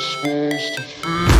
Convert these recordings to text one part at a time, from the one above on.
Hey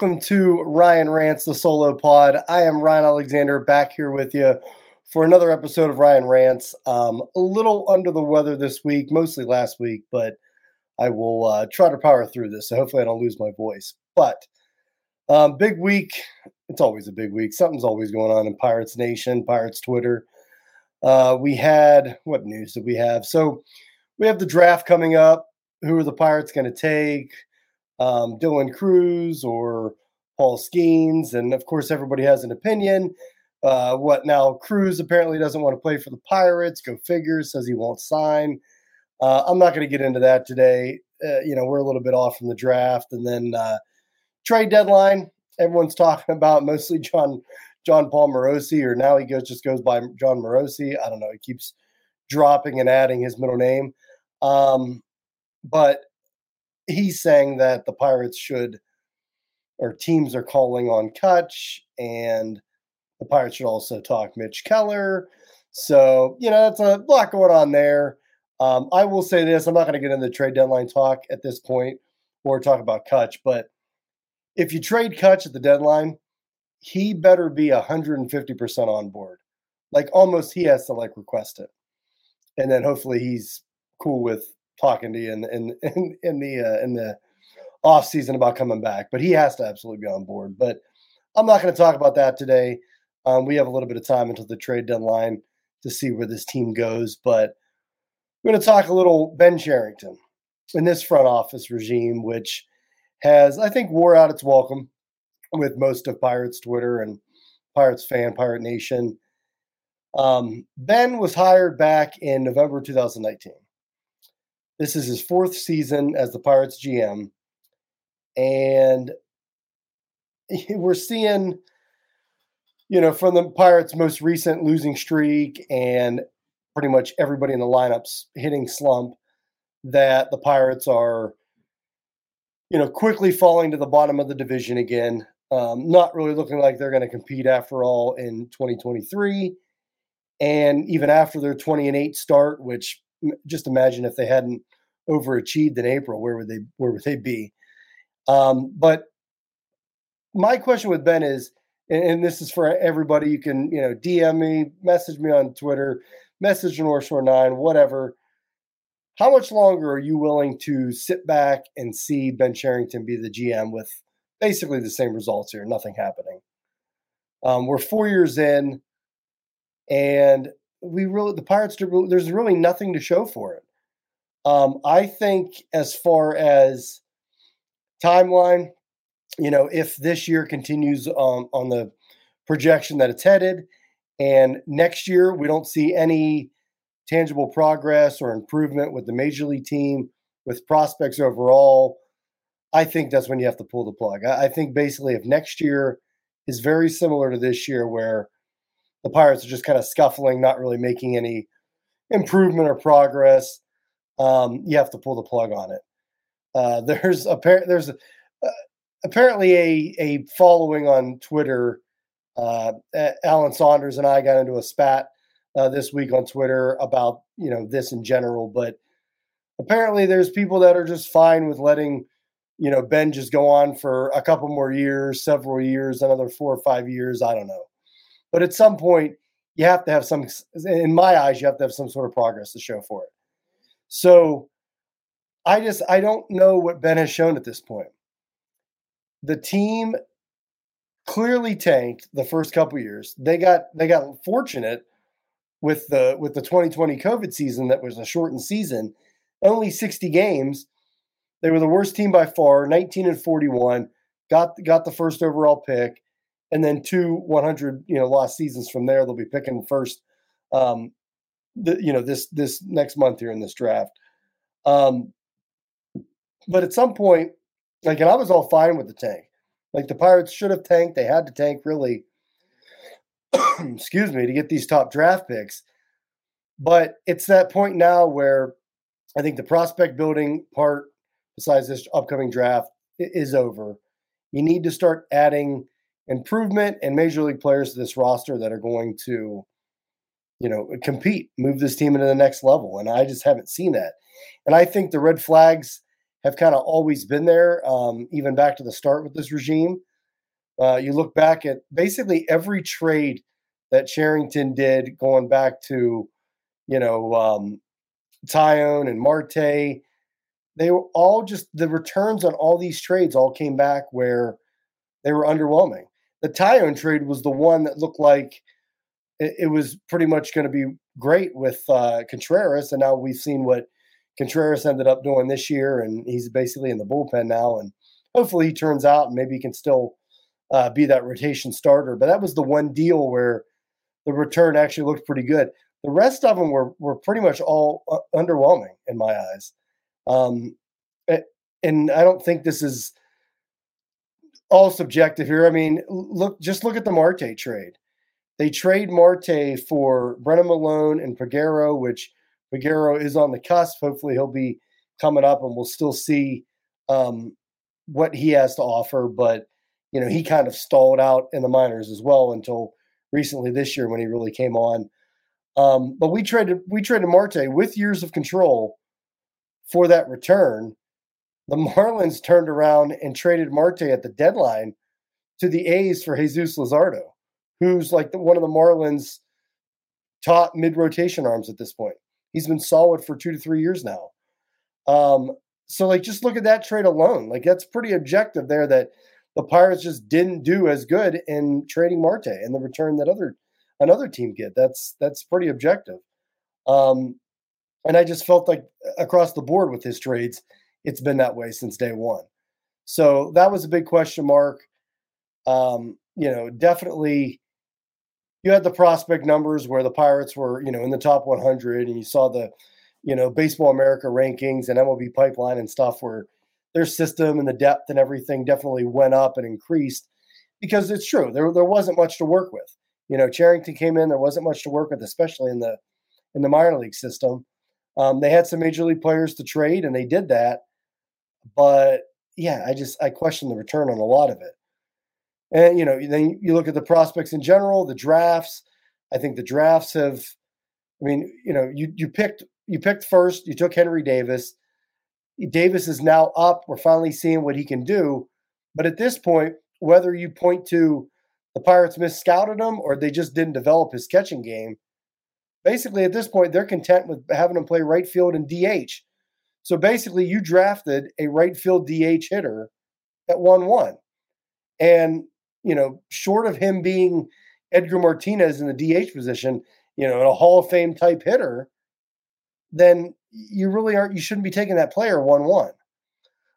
welcome to Ryan Rants, the solo pod. I am Ryan Alexander back here with you for another episode of Ryan Rants. Um, a little under the weather this week, mostly last week, but I will uh, try to power through this. So hopefully I don't lose my voice. But um, big week. It's always a big week. Something's always going on in Pirates Nation, Pirates Twitter. Uh, we had what news did we have? So we have the draft coming up. Who are the Pirates going to take? Um, Dylan Crews or Paul Skenes. And of course, everybody has an opinion. Uh, what now? Crews apparently doesn't want to play for the Pirates. Go figure, says he won't sign. Uh, I'm not going to get into that today. Uh, you know, we're a little bit off from the draft. And then uh, trade deadline, everyone's talking about mostly John John Paul Morosi, or now he goes just goes by John Morosi. I don't know. He keeps dropping and adding his middle name. Um, but he's saying that the Pirates should, or teams are calling on Kutch, and the Pirates should also talk Mitch Keller. So, you know, that's a lot going on there. Um, I will say this I'm not going to get into the trade deadline talk at this point or talk about Kutch, but if you trade Kutch at the deadline, he better be 150% on board. Like almost he has to like request it. And then hopefully he's cool with talking to you in in in, in the uh, in the off season about coming back, but he has to absolutely be on board. But I'm not going to talk about that today. Um, we have a little bit of time until the trade deadline to see where this team goes, but we're going to talk a little Ben Cherington in this front office regime, which has, I think, wore out its welcome with most of Pirates Twitter and Pirates fan, Pirate Nation. Um, ben was hired back in November 2019. This is his fourth season as the Pirates GM. And we're seeing, you know, from the Pirates' most recent losing streak and pretty much everybody in the lineups hitting slump, that the Pirates are, you know, quickly falling to the bottom of the division again. Um, not really looking like they're going to compete after all in 2023. And even after their 20 and 8 start, which just imagine if they hadn't overachieved in April, where would they where would they be? Um, but my question with Ben is, and, and, this is for everybody. You can you know DM me, message me on Twitter, message North Shore Nine, whatever. How much longer are you willing to sit back and see Ben Cherington be the GM with basically the same results here, nothing happening? Um, we're four years in, and we really the Pirates. There's really nothing to show for it. Um, I think as far as timeline, you know, if this year continues um, on the projection that it's headed, and next year we don't see any tangible progress or improvement with the major league team, with prospects overall, I think that's when you have to pull the plug. I, I think basically if next year is very similar to this year, where the Pirates are just kind of scuffling, not really making any improvement or progress um, you have to pull the plug on it. Uh, there's there's uh, apparently a a following on Twitter. Uh, Alan Saunders and I got into a spat uh, this week on Twitter about you know this in general, but apparently there's people that are just fine with letting you know Ben just go on for a couple more years, several years, another four or five years. I don't know, but at some point you have to have some. In my eyes, you have to have some sort of progress to show for it. So I just I don't know what Ben has shown at this point. The team clearly tanked the first couple years. They got they got fortunate with the with the 2020 COVID season that was a shortened season, only 60 games. They were the worst team by far, 19 and 41. Got got the first overall pick, and then two 100 you know lost seasons from there. They'll be picking first um, the, you know this this next month here in this draft. Um, but at some point, like, and I was all fine with the tank. Like the Pirates should have tanked. They had to tank really, excuse me, to get these top draft picks. But it's that point now where I think the prospect building part, besides this upcoming draft, is over. You need to start adding improvement and major league players to this roster that are going to, you know, compete, move this team into the next level. And I just haven't seen that. And I think the red flags have kind of always been there, um, even back to the start with this regime. Uh, you look back at basically every trade that Cherington did, going back to, you know, um, Taillon and Marte. They were all just the returns on all these trades all came back where they were underwhelming. The Taillon trade was the one that looked like it, it was pretty much going to be great with uh, Contreras, and now we've seen what Contreras ended up doing this year, and he's basically in the bullpen now. And hopefully he turns out and maybe he can still uh, be that rotation starter. But that was the one deal where the return actually looked pretty good. The rest of them were were pretty much all uh, underwhelming in my eyes. Um, and I don't think this is all subjective here. I mean, look, just look at the Marte trade. They trade Marte for Brennan Malone and Peguero, which Peguero is on the cusp. Hopefully, he'll be coming up, and we'll still see um, what he has to offer. But you know, he kind of stalled out in the minors as well until recently this year when he really came on. Um, but we traded we traded Marte with years of control for that return. The Marlins turned around and traded Marte at the deadline to the A's for Jesus Luzardo, who's like the, one of the Marlins' top mid rotation arms at this point. He's been solid for two to three years now. Um, so like just look at that trade alone. Like that's pretty objective there that the Pirates just didn't do as good in trading Marte and the return that other another team get. That's that's pretty objective. Um, and I just felt like across the board with his trades, it's been that way since day one. So that was a big question mark. Um, you know, definitely you had the prospect numbers where the Pirates were, you know, in the top 100, and you saw the, you know, Baseball America rankings and MLB Pipeline and stuff where their system and the depth and everything definitely went up and increased because it's true there there wasn't much to work with. You know, Cherington came in, there wasn't much to work with, especially in the in the minor league system. Um, they had some major league players to trade, and they did that. But yeah, I just I question the return on a lot of it. And you know, then you look at the prospects in general, the drafts. I think the drafts have. I mean, you know, you you picked you picked first. You took Henry Davis. Davis is now up. We're finally seeing what he can do. But at this point, whether you point to the Pirates misscouted him or they just didn't develop his catching game, basically at this point, they're content with having him play right field and DH. So basically, you drafted a right field DH hitter at 1 1. And you know, short of him being Edgar Martinez in the DH position, you know, a Hall of Fame type hitter, then you really aren't, you shouldn't be taking that player 1 1.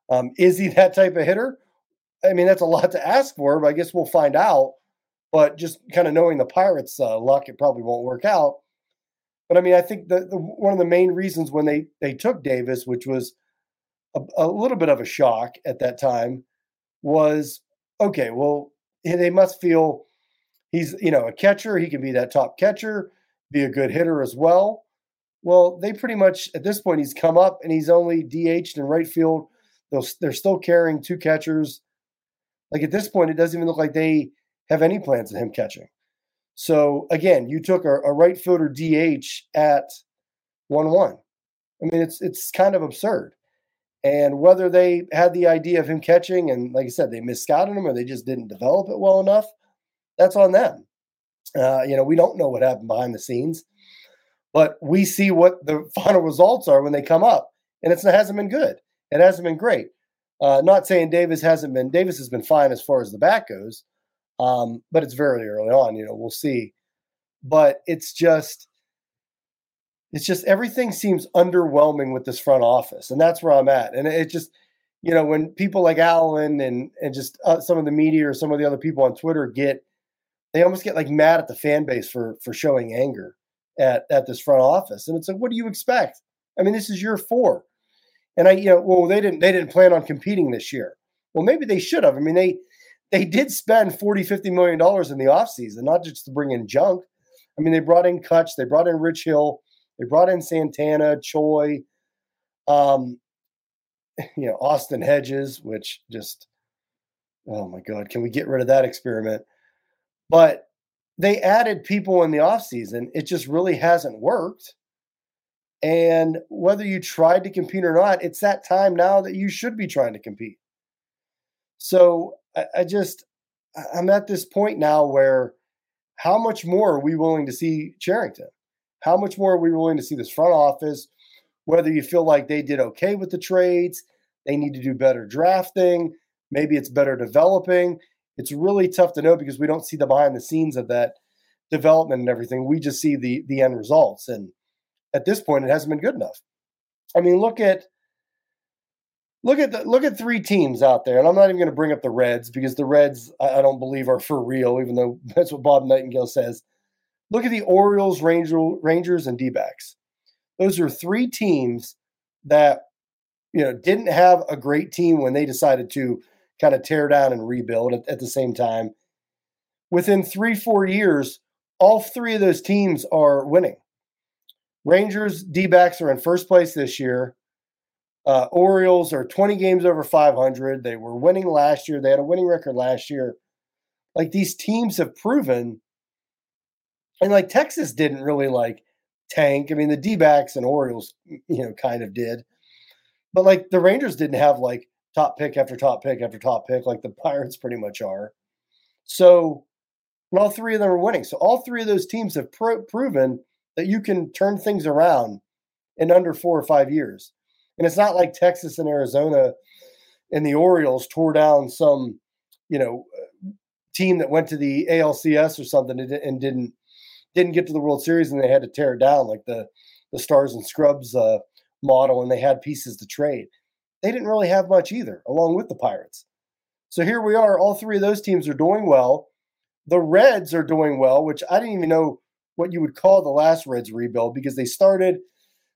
Um, is he that type of hitter? I mean, that's a lot to ask for, but I guess we'll find out. But just kind of knowing the Pirates' uh, luck, it probably won't work out. But I mean, I think one of the main reasons when they they took Davis, which was a, a little bit of a shock at that time, was okay. Well, they must feel he's you know a catcher. He can be that top catcher, be a good hitter as well. Well, they pretty much at this point he's come up and he's only DH'd in right field. They'll, they're still carrying two catchers. Like at this point, it doesn't even look like they have any plans of him catching. So again, you took a, a right fielder DH at one one. I mean, it's it's kind of absurd. And whether they had the idea of him catching and, like I said, they misguided him or they just didn't develop it well enough, that's on them. Uh, you know, we don't know what happened behind the scenes, but we see what the final results are when they come up, and it hasn't been good. It hasn't been great. Uh, not saying Davis hasn't been. Davis has been fine as far as the back goes, um, but it's very early on. You know, we'll see. But it's just it's just everything seems underwhelming with this front office, and that's where I'm at. And it just, you know, when people like Alan and and just uh, some of the media or some of the other people on Twitter get, they almost get like mad at the fan base for for showing anger at at this front office, and it's like, what do you expect? I mean, this is year four. And I, you know, well, they didn't they didn't plan on competing this year. Well, maybe they should have. I mean, they they did spend 40, 50 million dollars in the offseason, not just to bring in junk. I mean, they brought in Kutch, they brought in Rich Hill, they brought in Santana, Choi, um, you know, Austin Hedges, which just oh my God, can we get rid of that experiment? But they added people in the offseason. It just really hasn't worked. And whether you tried to compete or not, it's that time now that you should be trying to compete. So I, I just, I'm at this point now where how much more are we willing to see Cherington? How much more are we willing to see this front office? Whether you feel like they did okay with the trades, they need to do better drafting, maybe it's better developing. It's really tough to know because we don't see the behind the scenes of that development and everything. We just see the the end results. And at this point, it hasn't been good enough. I mean, look at look at the, look at three teams out there, and I'm not even going to bring up the Reds because the Reds I, I, don't believe are for real, even though that's what Bob Nightingale says. Look at the Orioles, Ranger, Rangers, and D-backs. Those are three teams that you know didn't have a great team when they decided to kind of tear down and rebuild at, at the same time. Within three, four years, all three of those teams are winning. Rangers, D are in first place this year. Uh, Orioles are 20 games over 500. They were winning last year. They had a winning record last year. Like these teams have proven, and like Texas didn't really like tank. I mean, the D backs and Orioles, you know, kind of did. But like the Rangers didn't have like top pick after top pick after top pick, like the Pirates pretty much are. So, all three of them are winning. So, all three of those teams have pro- proven that you can turn things around in under four or five years. And it's not like Texas and Arizona and the Orioles tore down some, you know, team that went to the ALCS or something and didn't didn't get to the World Series and they had to tear it down like the the Stars and Scrubs uh, model and they had pieces to trade they didn't really have much either, along with the Pirates. So here we are. All three of those teams are doing well. The Reds are doing well, which I didn't even know what you would call the last Reds rebuild because they started,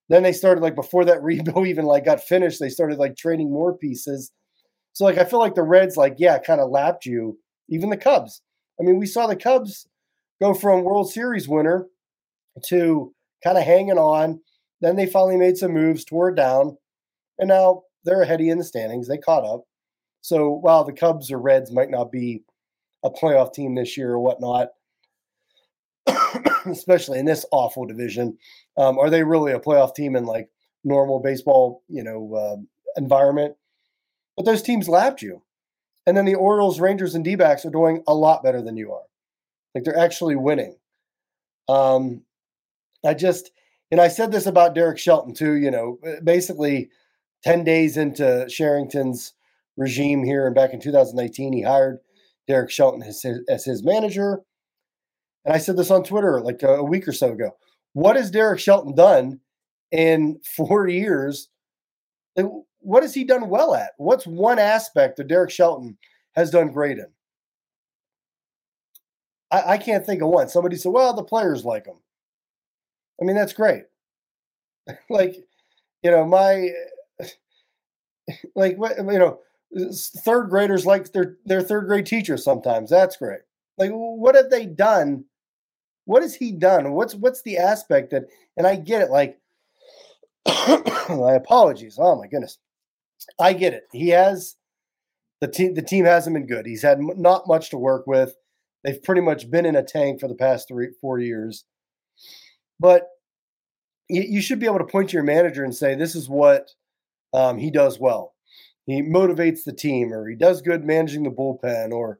then they started like before that rebuild even like got finished, they started like trading more pieces. So like I feel like the Reds like yeah kind of lapped you. Even the Cubs. I mean we saw the Cubs go from World Series winner to kind of hanging on. Then they finally made some moves, tore down, and now they're ahead in the standings. They caught up. So while the Cubs or Reds might not be a playoff team this year or whatnot, especially in this awful division, um, are they really a playoff team in like normal baseball, you know, uh, environment? But those teams lapped you. And then the Orioles, Rangers, and D-backs are doing a lot better than you are. Like they're actually winning. Um, I just, and I said this about Derek Shelton too. You know, basically 10 days into Cherington's regime here and back in 2019, he hired Derek Shelton as his, as his manager. And I said this on Twitter like a, week or so ago. What has Derek Shelton done in four years? what has he done well at? What's one aspect that Derek Shelton has done great in? I, I can't think of one. Somebody said, well, the players like him. I mean, that's great. like, you know, my like you know third graders like their their third grade teachers sometimes that's great like what have they done what has he done? What's what's the aspect that and i get it like my apologies. Oh my goodness. I get it. He has the team the team hasn't been good. He's had not much to work with. They've pretty much been in a tank for the past three four years. But you, you should be able to point to your manager and say this is what um, he does well. He motivates the team, or he does good managing the bullpen, or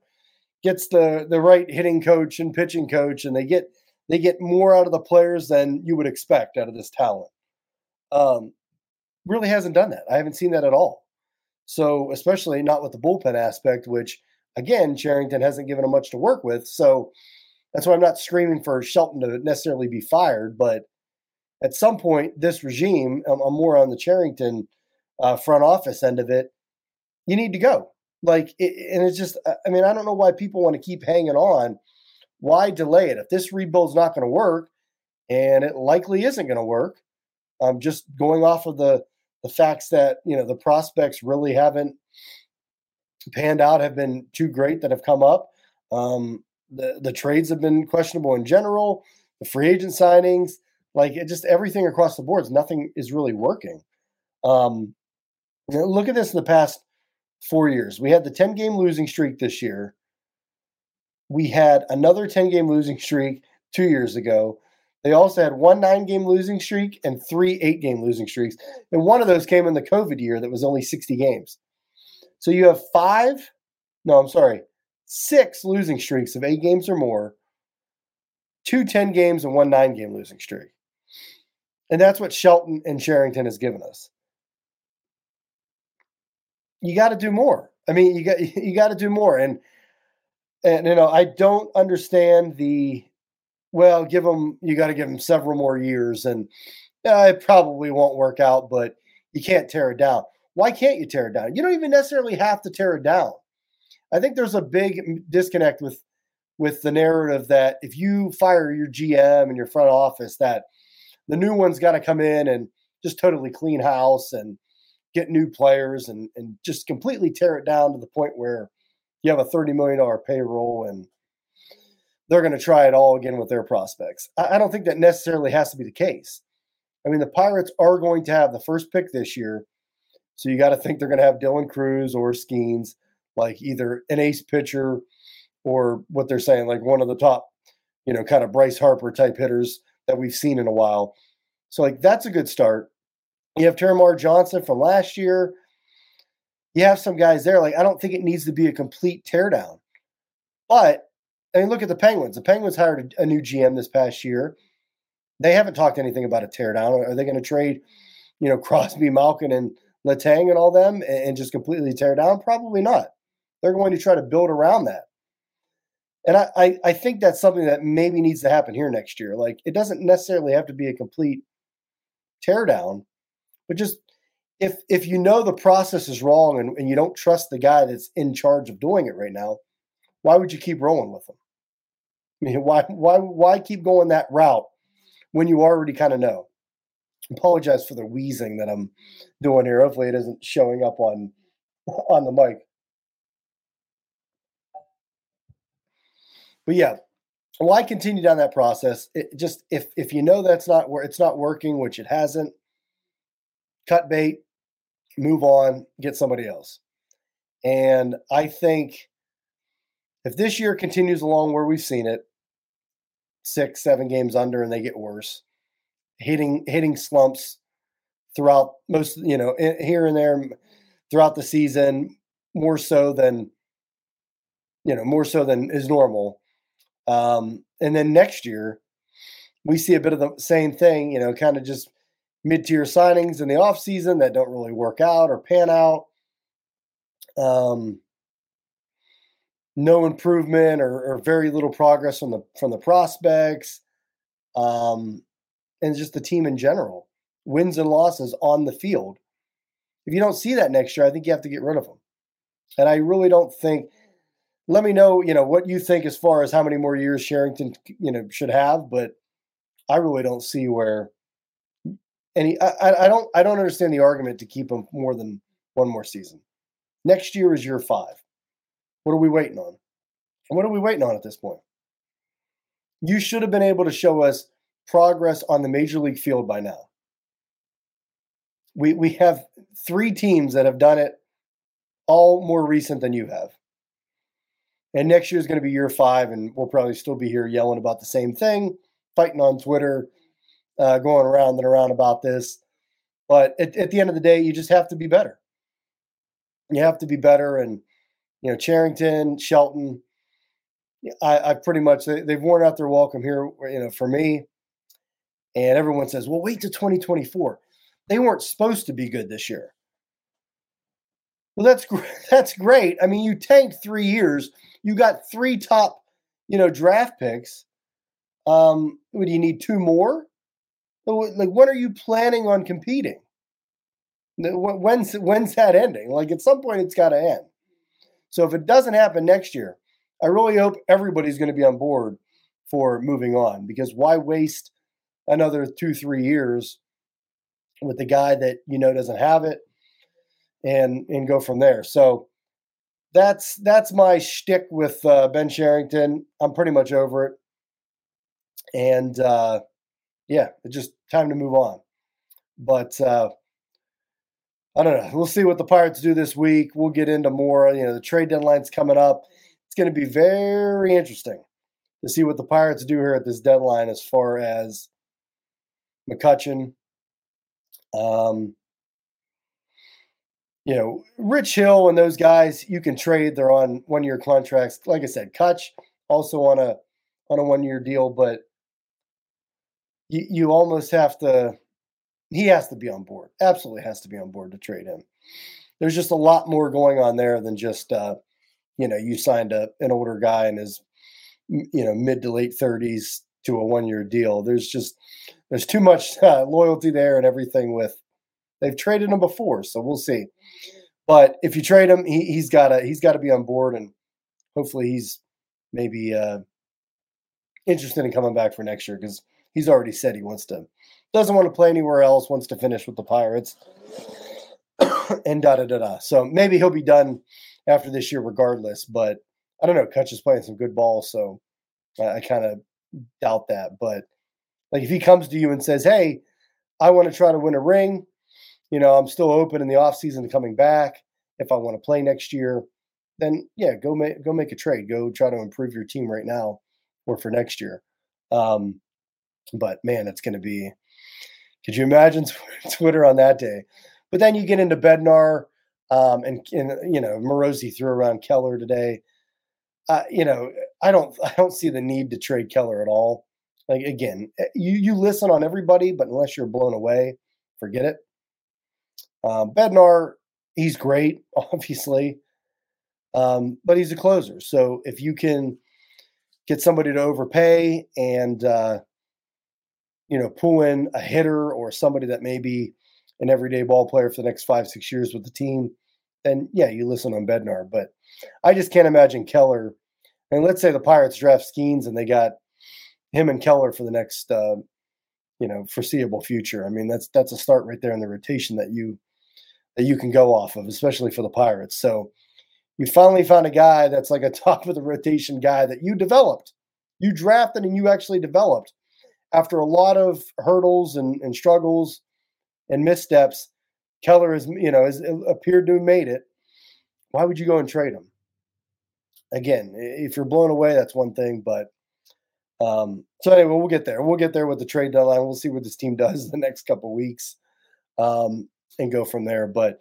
gets the the right hitting coach and pitching coach, and they get they get more out of the players than you would expect out of this talent. Um, really hasn't done that. I haven't seen that at all. So especially not with the bullpen aspect, which again Cherington hasn't given him much to work with. So that's why I'm not screaming for Shelton to necessarily be fired, but at some point, this regime, I'm, I'm more on the Cherington uh, front office end of it, you need to go. Like, it, and it's just, I mean, I don't know why people want to keep hanging on. Why delay it? If this rebuild's not going to work, and it likely isn't going to work, um, just going off of the the facts that you know the prospects really haven't panned out have been too great that have come up. Um, the the trades have been questionable in general. The free agent signings, like it just everything across the boards, nothing is really working. Um, look at this in the past four years. We had the 10 game losing streak this year. We had another 10 game losing streak two years ago. They also had one nine game losing streak and three eight game losing streaks. And one of those came in the COVID year that was only 60 games. So you have five, no, I'm sorry, six losing streaks of eight games or more, two 10 games, and one nine game losing streak. And that's what Shelton and Cherington has given us you got to do more. I mean, you got you got to do more. And and you know, I don't understand the well, give them you got to give them several more years, and uh, it probably won't work out. But you can't tear it down. Why can't you tear it down? You don't even necessarily have to tear it down. I think there's a big disconnect with with the narrative that if you fire your GM and your front office, that the new one's got to come in and just totally clean house and get new players and and just completely tear it down to the point where you have a thirty million dollar payroll and they're going to try it all again with their prospects. I, I don't think that necessarily has to be the case. I mean, the Pirates are going to have the first pick this year, so you got to think they're going to have Dylan Crews or Skenes, like either an ace pitcher or what they're saying, like one of the top, you know, kind of Bryce Harper type hitters that we've seen in a while. So, like, that's a good start. You have Termarr Johnson from last year. You have some guys there. Like, I don't think it needs to be a complete teardown. But, I mean, look at the Penguins. The Penguins hired a, a new GM this past year. They haven't talked anything about a teardown. Are they going to trade, you know, Crosby, Malkin, and Letang and all them and, and just completely tear down? Probably not. They're going to try to build around that. And I, I, I, think that's something that maybe needs to happen here next year. Like it doesn't necessarily have to be a complete teardown, but just if if you know the process is wrong and, and you don't trust the guy that's in charge of doing it right now, why would you keep rolling with them? I mean, why why why keep going that route when you already kind of know? Apologize for the wheezing that I'm doing here. Hopefully, it isn't showing up on on the mic. But yeah, why continue down that process? It just if if you know that's not where it's not working, which it hasn't, cut bait, move on, get somebody else. And I think if this year continues along where we've seen it, six, seven games under, and they get worse, hitting hitting slumps throughout most, you know, here and there throughout the season, more so than you know, more so than is normal. Um, and then next year, we see a bit of the same thing, you know, kind of just mid-tier signings in the offseason that don't really work out or pan out. Um, no improvement or, or, very little progress from the from the prospects, um, and just the team in general. Wins and losses on the field. If you don't see that next year, I think you have to get rid of them. And I really don't think. Let me know, you know, what you think as far as how many more years Cherington, you know, should have. But I really don't see where and he, I, I don't I don't understand the argument to keep him more than one more season. Next year is year five. What are we waiting on? What are we waiting on at this point? You should have been able to show us progress on the major league field by now. We we have three teams that have done it, all more recent than you have. And next year is going to be year five, and we'll probably still be here yelling about the same thing, fighting on Twitter, uh, going around and around about this. But at, at, the end of the day, you just have to be better. You have to be better. And, you know, Cherington, Shelton, I, I pretty much, they, they've worn out their welcome here, you know, for me. And everyone says, well, wait to 2024. They weren't supposed to be good this year. Well, that's that's great. I mean, you tanked three years. You got three top, you know, draft picks. Um, would you need two more? Like when are you planning on competing? When's when's that ending? Like at some point, it's got to end. So if it doesn't happen next year, I really hope everybody's going to be on board for moving on because why waste another two three years with the guy that you know doesn't have it, and and go from there. So that's that's my shtick with uh, Ben Cherington. I'm pretty much over it, and uh, yeah, it's just time to move on. But uh, I don't know. We'll see what the Pirates do this week. We'll get into more. You know, the trade deadline's coming up. It's going to be very interesting to see what the Pirates do here at this deadline as far as McCutchen. Um, you know, Rich Hill and those guys, you can trade. They're on one year contracts. Like I said, Kutch also on a on a one year deal, but you, you almost have to he has to be on board. Absolutely has to be on board to trade him. There's just a lot more going on there than just uh, you know, you signed a, an older guy in his you know mid to late 30s to a one year deal. There's just there's too much uh, loyalty there and everything with they've traded him before, so we'll see. But if you trade him, he, he's got to he's got to be on board, and hopefully he's maybe uh, interested in coming back for next year because he's already said he wants to doesn't want to play anywhere else, wants to finish with the Pirates, and da da da da. So maybe he'll be done after this year, regardless. But I don't know. Kutch is playing some good ball, so I, I kind of doubt that. But like if he comes to you and says, "Hey, I want to try to win a ring," you know, I'm still open in the off season to coming back if I want to play next year. Then yeah, go make go make a trade. Go try to improve your team right now or for next year. Um, but man, it's going to be. Could you imagine Twitter on that day? But then you get into Bednar, um, and, and you know Morosi threw around Keller today uh, you know, I don't I don't see the need to trade Keller at all. Like again, eh, you you listen on everybody, but unless you're blown away, forget it. Um, Bednar, he's great, obviously, um, but he's a closer. So if you can get somebody to overpay and uh, you know pull in a hitter or somebody that may be an everyday ball player for the next five six years with the team, then yeah, you listen on Bednar. But I just can't imagine Keller. And let's say the Pirates draft Skenes and they got him and Keller for the next, uh, you know, foreseeable future. I mean, that's that's a start right there in the rotation that you that you can go off of, especially for the Pirates. So you finally found a guy that's like a top of the rotation guy that you developed, you drafted, and you actually developed after a lot of hurdles and, and struggles and missteps. Keller has, you know, has appeared to have made it. Why would you go and trade him? Again, if you're blown away, that's one thing. But um, so anyway, we'll get there. We'll get there with the trade deadline. We'll see what this team does the next couple weeks um, and go from there. But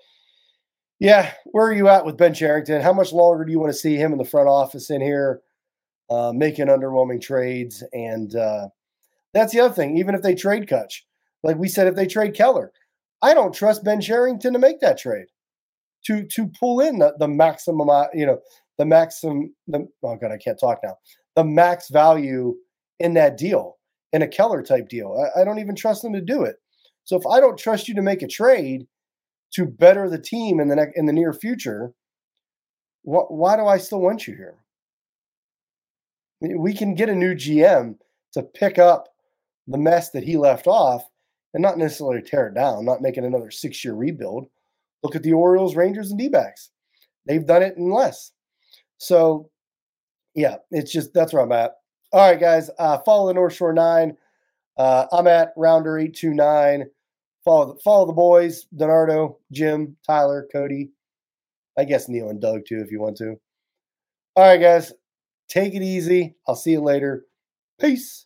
yeah, where are you at with Ben Cherington? How much longer do you want to see him in the front office in here uh, making underwhelming trades? And uh, that's the other thing. Even if they trade Kutch, like we said, if they trade Keller, I don't trust Ben Cherington to make that trade to to pull in the, the maximum, uh, you know, the maximum. The, oh god, I can't talk now. The max value in that deal in a Keller type deal. I, I don't even trust them to do it. So if I don't trust you to make a trade to better the team in the next in the near future, wh- why do I still want you here? We can get a new GM to pick up the mess that he left off and not necessarily tear it down, not making another six year rebuild. Look at the Orioles, Rangers, and D backs. They've done it in less. So, yeah, it's just that's where I'm at. All right, guys, uh, follow the North Shore Nine. Uh, I'm at Rounder eight two nine. Follow the, follow the boys: Donardo, Jim, Tyler, Cody. I guess Neil and Doug too, if you want to. All right, guys, take it easy. I'll see you later. Peace.